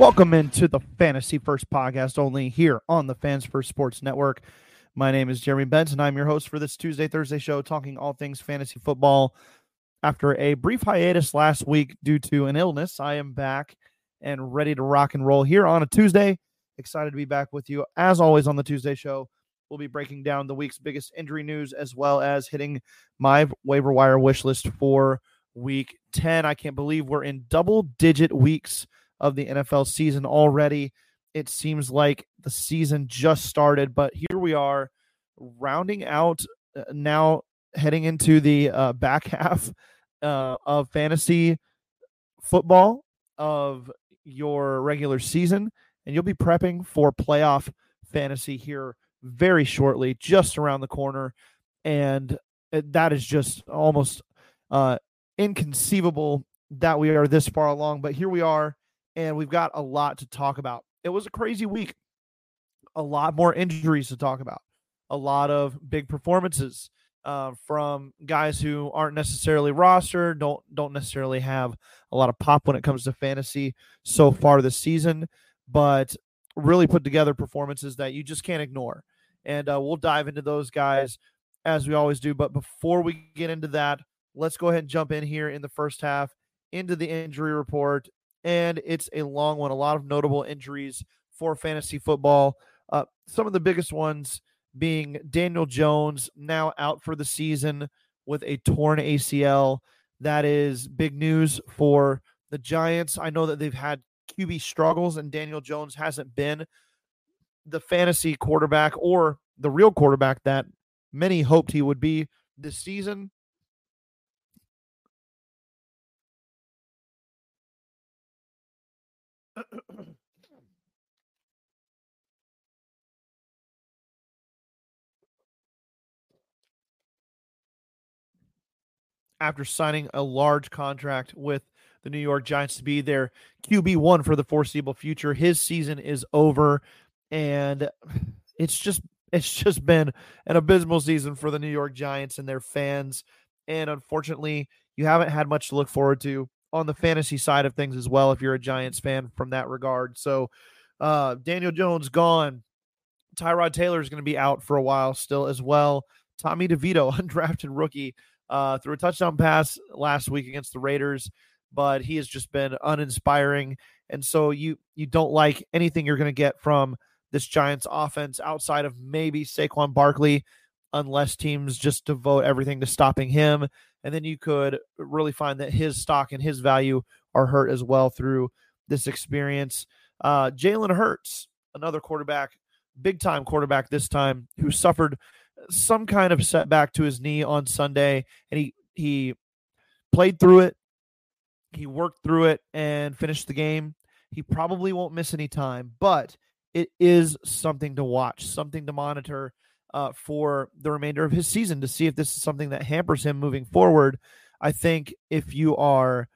Welcome into the Fantasy First podcast, only here on the Fans First Sports Network. My name is Jeremy Betz. I'm your host for this Tuesday, Thursday show, talking all things fantasy football. After a brief hiatus last week due to an illness, I am back and ready to rock and roll here on a Tuesday. Excited to be back with you. As always, on the Tuesday show, we'll be breaking down the week's biggest injury news as well as hitting my waiver wire wish list for week 10. I can't believe we're in double digit weeks of the NFL season already. It seems like the season just started, but here we are rounding out uh, now heading into the uh, back half uh, of fantasy football of your regular season, and you'll be prepping for playoff fantasy here very shortly, just around the corner. And that is just almost uh, inconceivable that we are this far along, but here we are and we've got a lot to talk about. It was a crazy week. A lot more injuries to talk about. A lot of big performances uh, from guys who aren't necessarily rostered, don't don't necessarily have a lot of pop when it comes to fantasy so far this season, but really put together performances that you just can't ignore. And uh, we'll dive into those guys as we always do. But before we get into that, let's go ahead and jump in here in the first half into the injury report and it's a long one. A lot of notable injuries for fantasy football. Uh, some of the biggest ones being Daniel Jones, now out for the season with a torn ACL. That is big news for the Giants. I know that they've had QB struggles, and Daniel Jones hasn't been the fantasy quarterback or the real quarterback that many hoped he would be this season. After signing a large contract with the New York Giants to be their QB1 for the foreseeable future. His season is over and it's just it's just been an abysmal season for the New York Giants and their fans and unfortunately, you haven't had much to look forward to on the fantasy side of things as well if you're a Giants fan from that regard. So, uh Daniel Jones gone. Tyrod Taylor is going to be out for a while still as well. Tommy DeVito, undrafted rookie, uh, threw a touchdown pass last week against the Raiders, but he has just been uninspiring. And so you you don't like anything you're going to get from this Giants offense outside of maybe Saquon Barkley, unless teams just devote everything to stopping him. And then you could really find that his stock and his value are hurt as well through this experience. Uh, Jalen Hurts, another quarterback, big time quarterback this time, who suffered some kind of setback to his knee on Sunday, and he he played through it. He worked through it and finished the game. He probably won't miss any time, but it is something to watch, something to monitor uh, for the remainder of his season to see if this is something that hampers him moving forward. I think if you are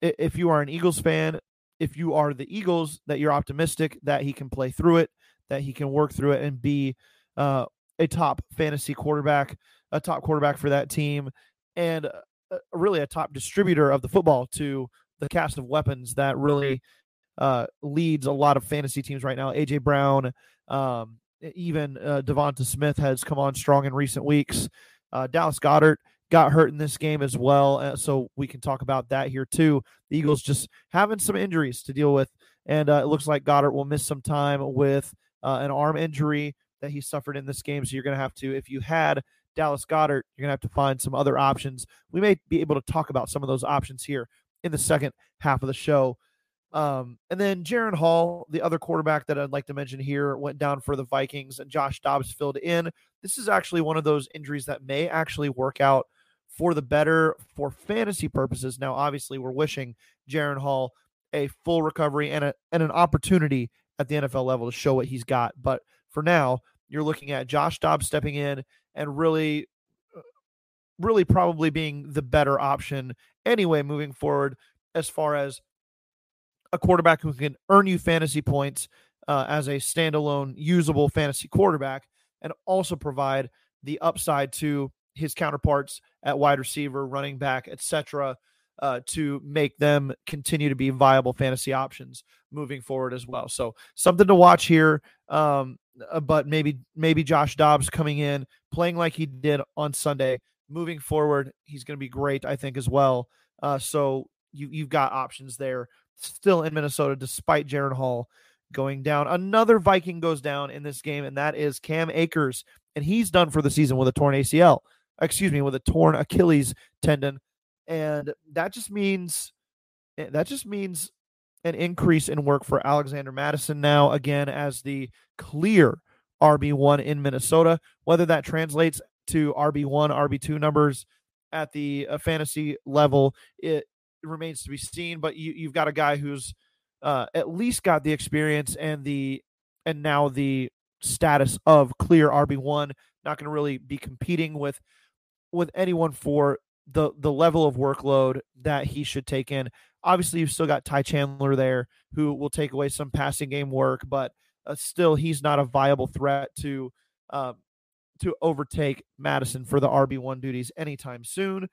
if you are an Eagles fan, if you are the Eagles, that you're optimistic that he can play through it, that he can work through it and be uh, a top fantasy quarterback, a top quarterback for that team, and uh, really a top distributor of the football to the cast of weapons that really uh, leads a lot of fantasy teams right now. AJ Brown, um, even uh, DeVonta Smith has come on strong in recent weeks. Uh, Dallas Goedert got hurt in this game as well, uh, so we can talk about that here too. The Eagles just having some injuries to deal with, and uh, it looks like Goedert will miss some time with uh, an arm injury that he suffered in this game. So you're going to have to, if you had Dallas Goedert, you're going to have to find some other options. We may be able to talk about some of those options here in the second half of the show. Um, and then Jaren Hall, the other quarterback that I'd like to mention here, went down for the Vikings, and Josh Dobbs filled in. This is actually one of those injuries that may actually work out for the better for fantasy purposes. Now, obviously, we're wishing Jaren Hall a full recovery and, a, and an opportunity at the NFL level to show what he's got. But for now, you're looking at Josh Dobbs stepping in and really, uh, really probably being the better option anyway moving forward as far as a quarterback who can earn you fantasy points uh, as a standalone usable fantasy quarterback and also provide the upside to his counterparts at wide receiver, running back, etc uh, to make them continue to be viable fantasy options moving forward as well. So something to watch here. Um, uh, but maybe maybe Josh Dobbs coming in playing like he did on Sunday, moving forward, he's going to be great, I think, as well. Uh, so you you've got options there still in Minnesota despite Jaren Hall going down. Another Viking goes down in this game, and that is Cam Akers, and he's done for the season with a torn ACL. Excuse me, with a torn Achilles tendon and that just means eh, that just means an increase in work for Alexander Mattison now again as the clear RB1 in Minnesota. Whether that translates to RB1, RB2 numbers at the uh, fantasy level, it remains to be seen. But you, you've got a guy who's uh, at least got the experience and the and now the status of clear RB1. Not going to really be competing with with anyone for the the level of workload that he should take in. Obviously, you've still got Ty Chandler there who will take away some passing game work, but uh, still, he's not a viable threat to um, to overtake Mattison for the RB one duties anytime soon.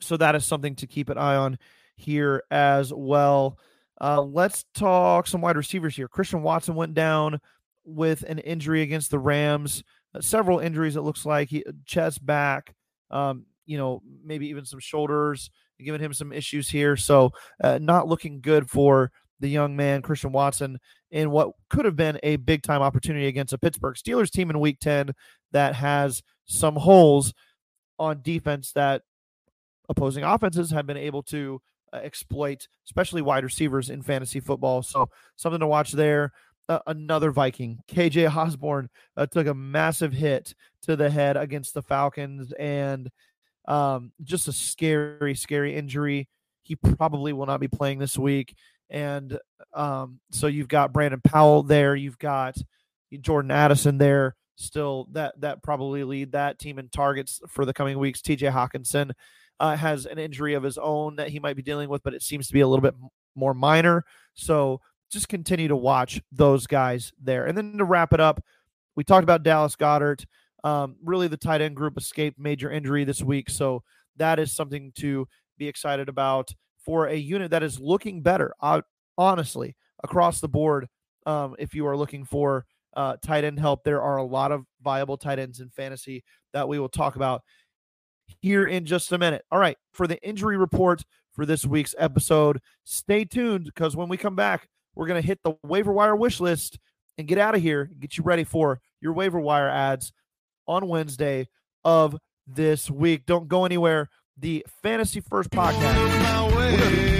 So that is something to keep an eye on here as well. Uh, let's talk some wide receivers here. Christian Watson went down with an injury against the Rams. Uh, several injuries, it looks like. He, chest back. Um, you know, maybe even some shoulders, giving him some issues here. So, uh, not looking good for the young man, Christian Watson, in what could have been a big time opportunity against a Pittsburgh Steelers team in week 10 that has some holes on defense that opposing offenses have been able to uh, exploit, especially wide receivers in fantasy football. So, something to watch there. Uh, another Viking, KJ Osborn, uh, took a massive hit to the head against the Falcons and um, just a scary, scary injury. He probably will not be playing this week. And um, so you've got Brandon Powell there. You've got Jordan Addison there. Still, that that probably lead that team in targets for the coming weeks. T.J. Hockenson uh, has an injury of his own that he might be dealing with, but it seems to be a little bit more minor. So just continue to watch those guys there. And then to wrap it up, we talked about Dallas Goedert. Um, really, the tight end group escaped major injury this week, so that is something to be excited about for a unit that is looking better. Honestly, across the board, um, if you are looking for uh, tight end help. There are a lot of viable tight ends in fantasy that we will talk about here in just a minute. All right, for the injury report for this week's episode, stay tuned because when we come back, we're going to hit the waiver wire wish list and get out of here and get you ready for your waiver wire adds on Wednesday of this week. Don't go anywhere. The Fantasy First podcast.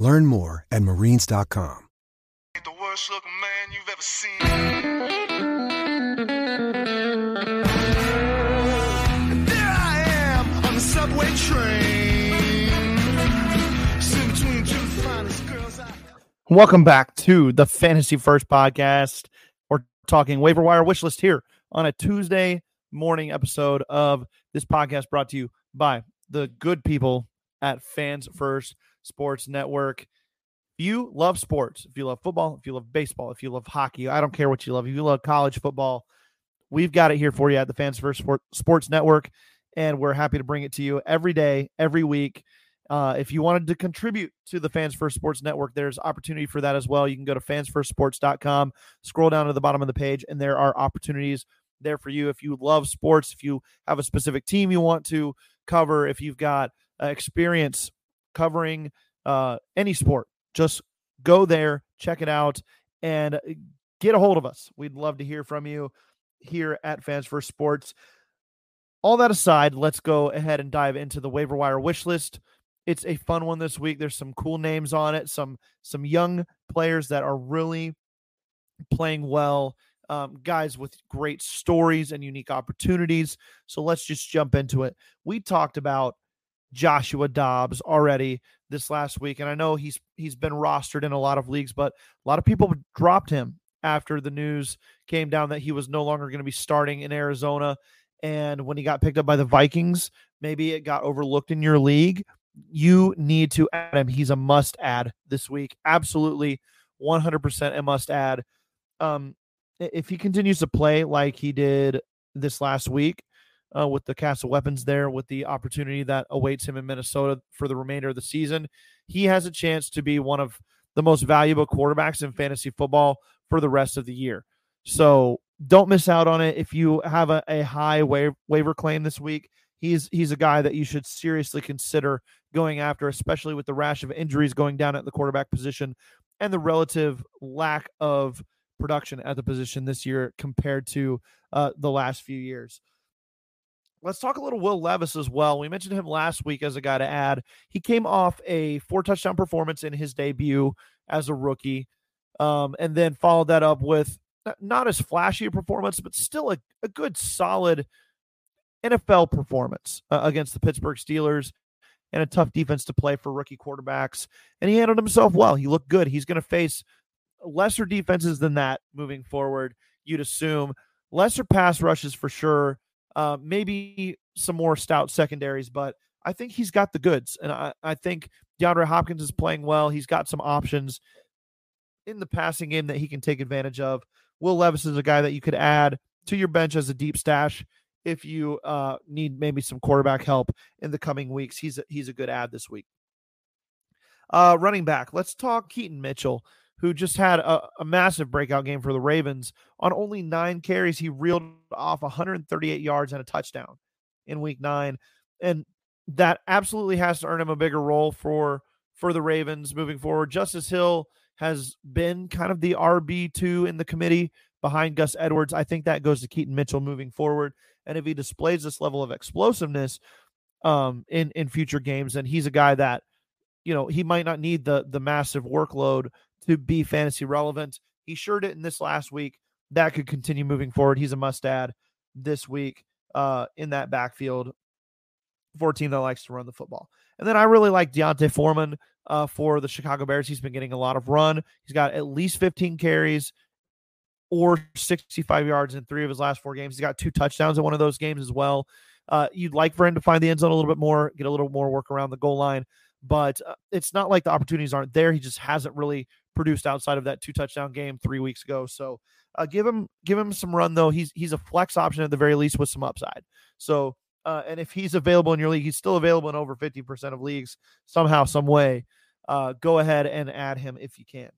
Learn more at marines.com. The worst looking man you've ever seen. And there I am on the subway train. Between two finest girls I Welcome back to the Fantasy First podcast. We're talking waiver wire wish list here on a Tuesday morning episode of this podcast brought to you by the good people at Fans First Sports Network. If you love sports, if you love football, if you love baseball, if you love hockey, I don't care what you love. If you love college football, we've got it here for you at the Fans First Sports Network, and we're happy to bring it to you every day, every week. Uh, if you wanted to contribute to the Fans First Sports Network, there's opportunity for that as well. You can go to fansfirstsports.com, scroll down to the bottom of the page, and there are opportunities there for you. If you love sports, if you have a specific team you want to cover, if you've got uh, experience covering uh, any sport, just go there, check it out, and uh, get a hold of us. We'd love to hear from you here at Fans First Sports. All that aside, let's go ahead and dive into the waiver wire wish list. It's a fun one this week. There's some cool names on it, some some young players that are really playing well, um, guys with great stories and unique opportunities. So let's just jump into it. We talked about Joshua Dobbs already this last week, and I know he's he's been rostered in a lot of leagues, but a lot of people dropped him after the news came down that he was no longer going to be starting in Arizona. And when he got picked up by the Vikings, maybe it got overlooked in your league. You need to add him. He's a must add this week. Absolutely 100% a must add. Um, if he continues to play like he did this last week, uh, with the cast of weapons there, with the opportunity that awaits him in Minnesota for the remainder of the season, he has a chance to be one of the most valuable quarterbacks in fantasy football for the rest of the year. So don't miss out on it. If you have a, a high wa- waiver claim this week, he's he's a guy that you should seriously consider going after, especially with the rash of injuries going down at the quarterback position and the relative lack of production at the position this year compared to uh, the last few years. Let's talk a little Will Levis as well. We mentioned him last week as a guy to add. He came off a four touchdown performance in his debut as a rookie, um, and then followed that up with not as flashy a performance, but still a, a good, solid NFL performance uh, against the Pittsburgh Steelers and a tough defense to play for rookie quarterbacks. And he handled himself well. He looked good. He's going to face lesser defenses than that moving forward, you'd assume. Lesser pass rushes for sure. Uh, maybe some more stout secondaries, but I think he's got the goods. And I, I think DeAndre Hopkins is playing well. He's got some options in the passing game that he can take advantage of. Will Levis is a guy that you could add to your bench as a deep stash if you uh, need maybe some quarterback help in the coming weeks. He's a, he's a good add this week. Uh, running back, let's talk Keaton Mitchell, who just had a, a massive breakout game for the Ravens. On only nine carries, he reeled off 138 yards and a touchdown in week nine. And that absolutely has to earn him a bigger role for for the Ravens moving forward. Justice Hill has been kind of the RB2 in the committee behind Gus Edwards. I think that goes to Keaton Mitchell moving forward. And if he displays this level of explosiveness um, in in future games, then he's a guy that you know he might not need the the massive workload to be fantasy relevant. He sure did in this last week. That could continue moving forward. He's a must add this week uh, in that backfield for a team that likes to run the football. And then I really like D'Onta Foreman uh, for the Chicago Bears. He's been getting a lot of run. He's got at least 15 carries or 65 yards in three of his last four games. He's got two touchdowns in one of those games as well. Uh, you'd like for him to find the end zone a little bit more, get a little more work around the goal line, but uh, it's not like the opportunities aren't there. He just hasn't really produced outside of that two touchdown game three weeks ago. So uh, give him give him some run though. He's he's a flex option at the very least with some upside. So uh, and if he's available in your league, he's still available in over fifty percent of leagues somehow, some way. Uh, go ahead and add him if you can.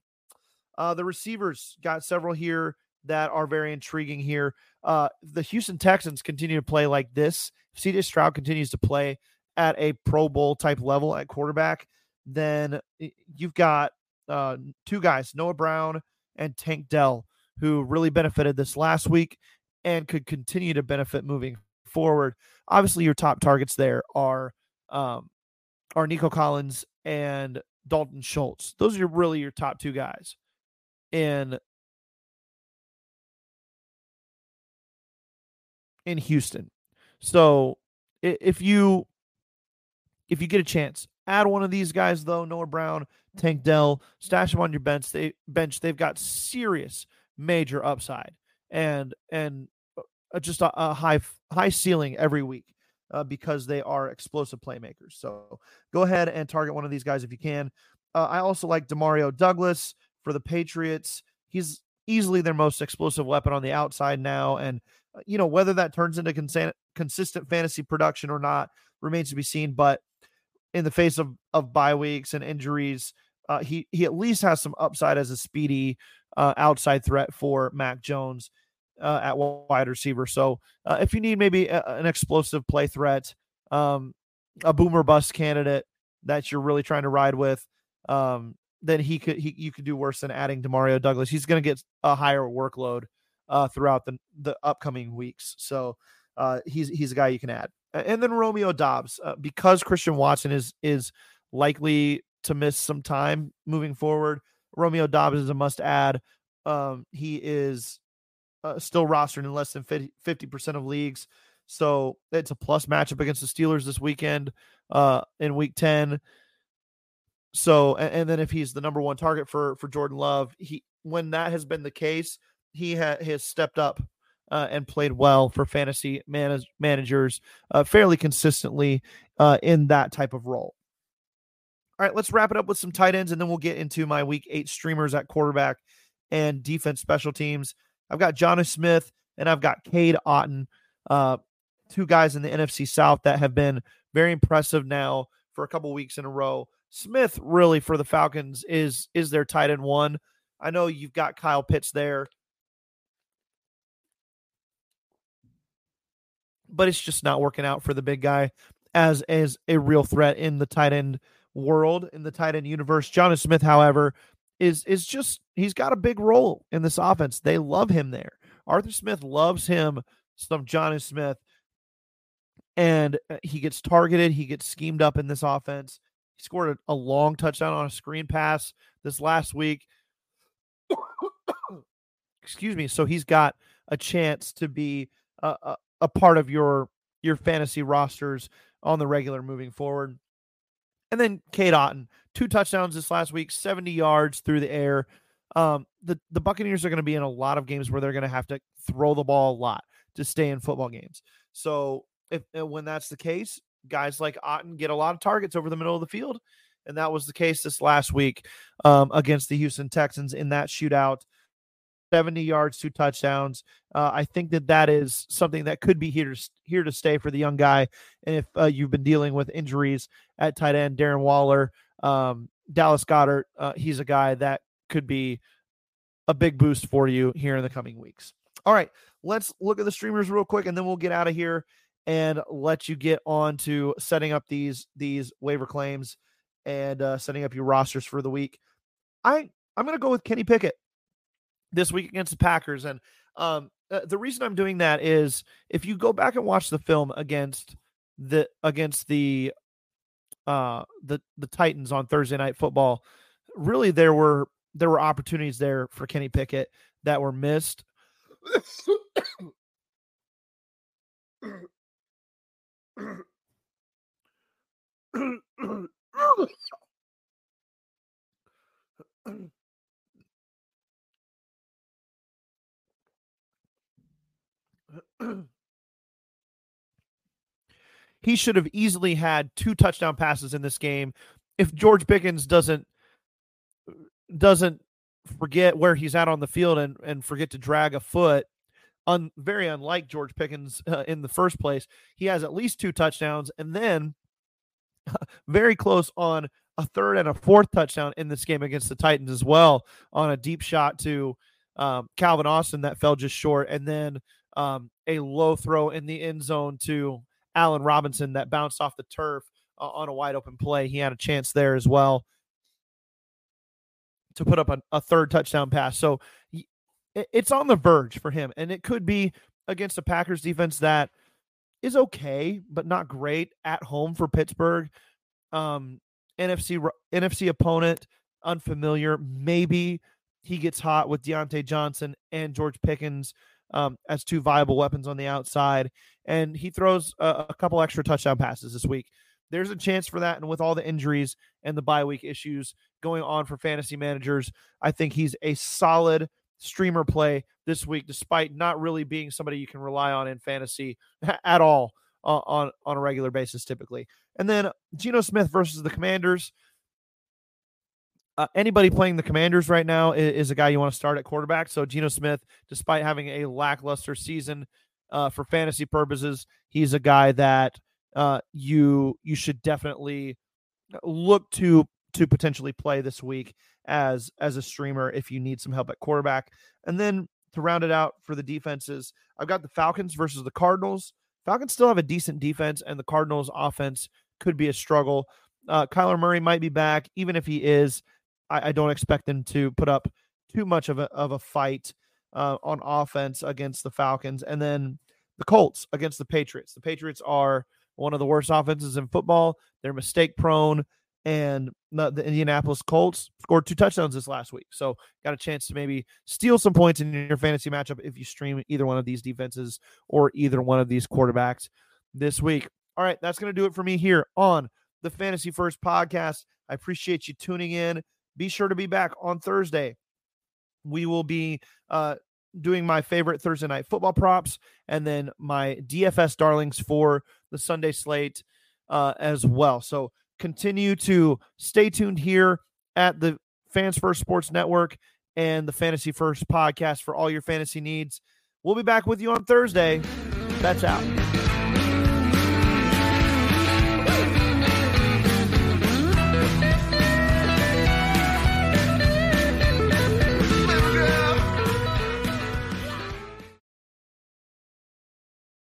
Uh, the receivers got several here that are very intriguing here. Uh, the Houston Texans continue to play like this. If CJ Stroud continues to play at a Pro Bowl type level at quarterback, then you've got uh, two guys, Noah Brown and Tank Dell, who really benefited this last week and could continue to benefit moving forward. Obviously, your top targets there are um, are Nico Collins and Dalton Schultz. Those are really your top two guys. And in Houston. So if you if you get a chance, add one of these guys though, Noah Brown, Tank Dell, stash them on your bench. They bench. They've got serious major upside and and uh, just a, a high high ceiling every week uh, because they are explosive playmakers. So go ahead and target one of these guys if you can. Uh, I also like DeMario Douglas for the Patriots. He's easily their most explosive weapon on the outside now, and uh, you know whether that turns into cons- consistent fantasy production or not remains to be seen. But in the face of of bye weeks and injuries, uh, he he at least has some upside as a speedy uh, outside threat for Mac Jones uh, at wide receiver. So uh, if you need maybe a, an explosive play threat, um, a boomer bust candidate that you're really trying to ride with, um, then he could he you could do worse than adding DeMario Douglas. He's going to get a higher workload uh, throughout the the upcoming weeks. So uh, he's he's a guy you can add. And then Romeo Doubs, uh, because Christian Watson is is likely to miss some time moving forward. Romeo Doubs is a must add. Um, he is uh, still rostered in less than 50 percent of leagues. So it's a plus matchup against the Steelers this weekend uh, in Week Ten. So and, and, then if he's the number one target for for Jordan Love, he when that has been the case, he ha- has stepped up uh, and played well for fantasy manage- managers uh, fairly consistently uh, in that type of role. All right, let's wrap it up with some tight ends, and then we'll get into my week eight streamers at quarterback and defense special teams. I've got Jonnu Smith and I've got Cade Otton, uh, two guys in the NFC South that have been very impressive now for a couple weeks in a row. Smith really for the Falcons is is their tight end one. I know you've got Kyle Pitts there. But it's just not working out for the big guy as as a real threat in the tight end world, in the tight end universe. Jonnu Smith, however, is is just he's got a big role in this offense. They love him there. Arthur Smith loves him some Jonnu Smith. And uh, he gets targeted, he gets schemed up in this offense. He scored a, a long touchdown on a screen pass this last week. Excuse me. So he's got a chance to be a, a, a part of your your fantasy rosters on the regular moving forward. And then Cade Otton, two touchdowns this last week, 70 yards through the air. Um, the, the Buccaneers are going to be in a lot of games where they're going to have to throw the ball a lot to stay in football games. So if when that's the case, guys like Otton get a lot of targets over the middle of the field. And that was the case this last week um, against the Houston Texans in that shootout. 70 yards, two touchdowns. Uh, I think that that is something that could be here to, here to stay for the young guy. And if uh, you've been dealing with injuries at tight end, Darren Waller, um, Dallas Goedert, uh, he's a guy that could be a big boost for you here in the coming weeks. All right, let's look at the streamers real quick, and then we'll get out of here and let you get on to setting up these these waiver claims and uh, setting up your rosters for the week. I I'm going to go with Kenny Pickett this week against the Packers, and um, uh, the reason I'm doing that is if you go back and watch the film against the against the uh the the Titans on Thursday night football, really there were there were opportunities there for Kenny Pickett that were missed. He should have easily had two touchdown passes in this game. If George Pickens doesn't doesn't forget where he's at on the field and and forget to drag a foot un, very unlike George Pickens uh, in the first place he has at least two touchdowns and then very close on a third and a fourth touchdown in this game against the Titans as well on a deep shot to um, Calvin Austin that fell just short and then um, a low throw in the end zone to Allen Robinson that bounced off the turf uh, on a wide open play. He had a chance there as well to put up a, a third touchdown pass. So it's on the verge for him, and it could be against a Packers defense that is okay, but not great at home for Pittsburgh. Um, NFC NFC opponent, unfamiliar. Maybe he gets hot with Diontae Johnson and George Pickens um, as two viable weapons on the outside, and he throws a, a couple extra touchdown passes this week. There's a chance for that, and with all the injuries and the bye week issues going on for fantasy managers, I think he's a solid streamer play this week, despite not really being somebody you can rely on in fantasy at all uh, on on a regular basis typically. And then Geno Smith versus the Commanders. Uh, anybody playing the Commanders right now is, is, a guy you want to start at quarterback. So Geno Smith, despite having a lackluster season uh, for fantasy purposes, he's a guy that uh, you you should definitely look to to potentially play this week as as a streamer if you need some help at quarterback. And then to round it out for the defenses, I've got the Falcons versus the Cardinals. Falcons still have a decent defense, and the Cardinals' offense could be a struggle. Uh, Kyler Murray might be back, even if he is. I, I don't expect them to put up too much of a of a fight uh, on offense against the Falcons, and then the Colts against the Patriots. The Patriots are one of the worst offenses in football. They're mistake prone, and the, the, Indianapolis Colts scored two touchdowns this last week. So got a chance to maybe steal some points in your fantasy matchup if you stream either one of these defenses or either one of these quarterbacks this week. All right, that's going to do it for me here on the Fantasy First podcast. I appreciate you tuning in. Be sure to be back on Thursday. We will be uh, doing my favorite Thursday night football props and then my DFS darlings for the Sunday slate uh, as well. So continue to stay tuned here at the Fans First Sports Network and the Fantasy First podcast for all your fantasy needs. We'll be back with you on Thursday. That's out.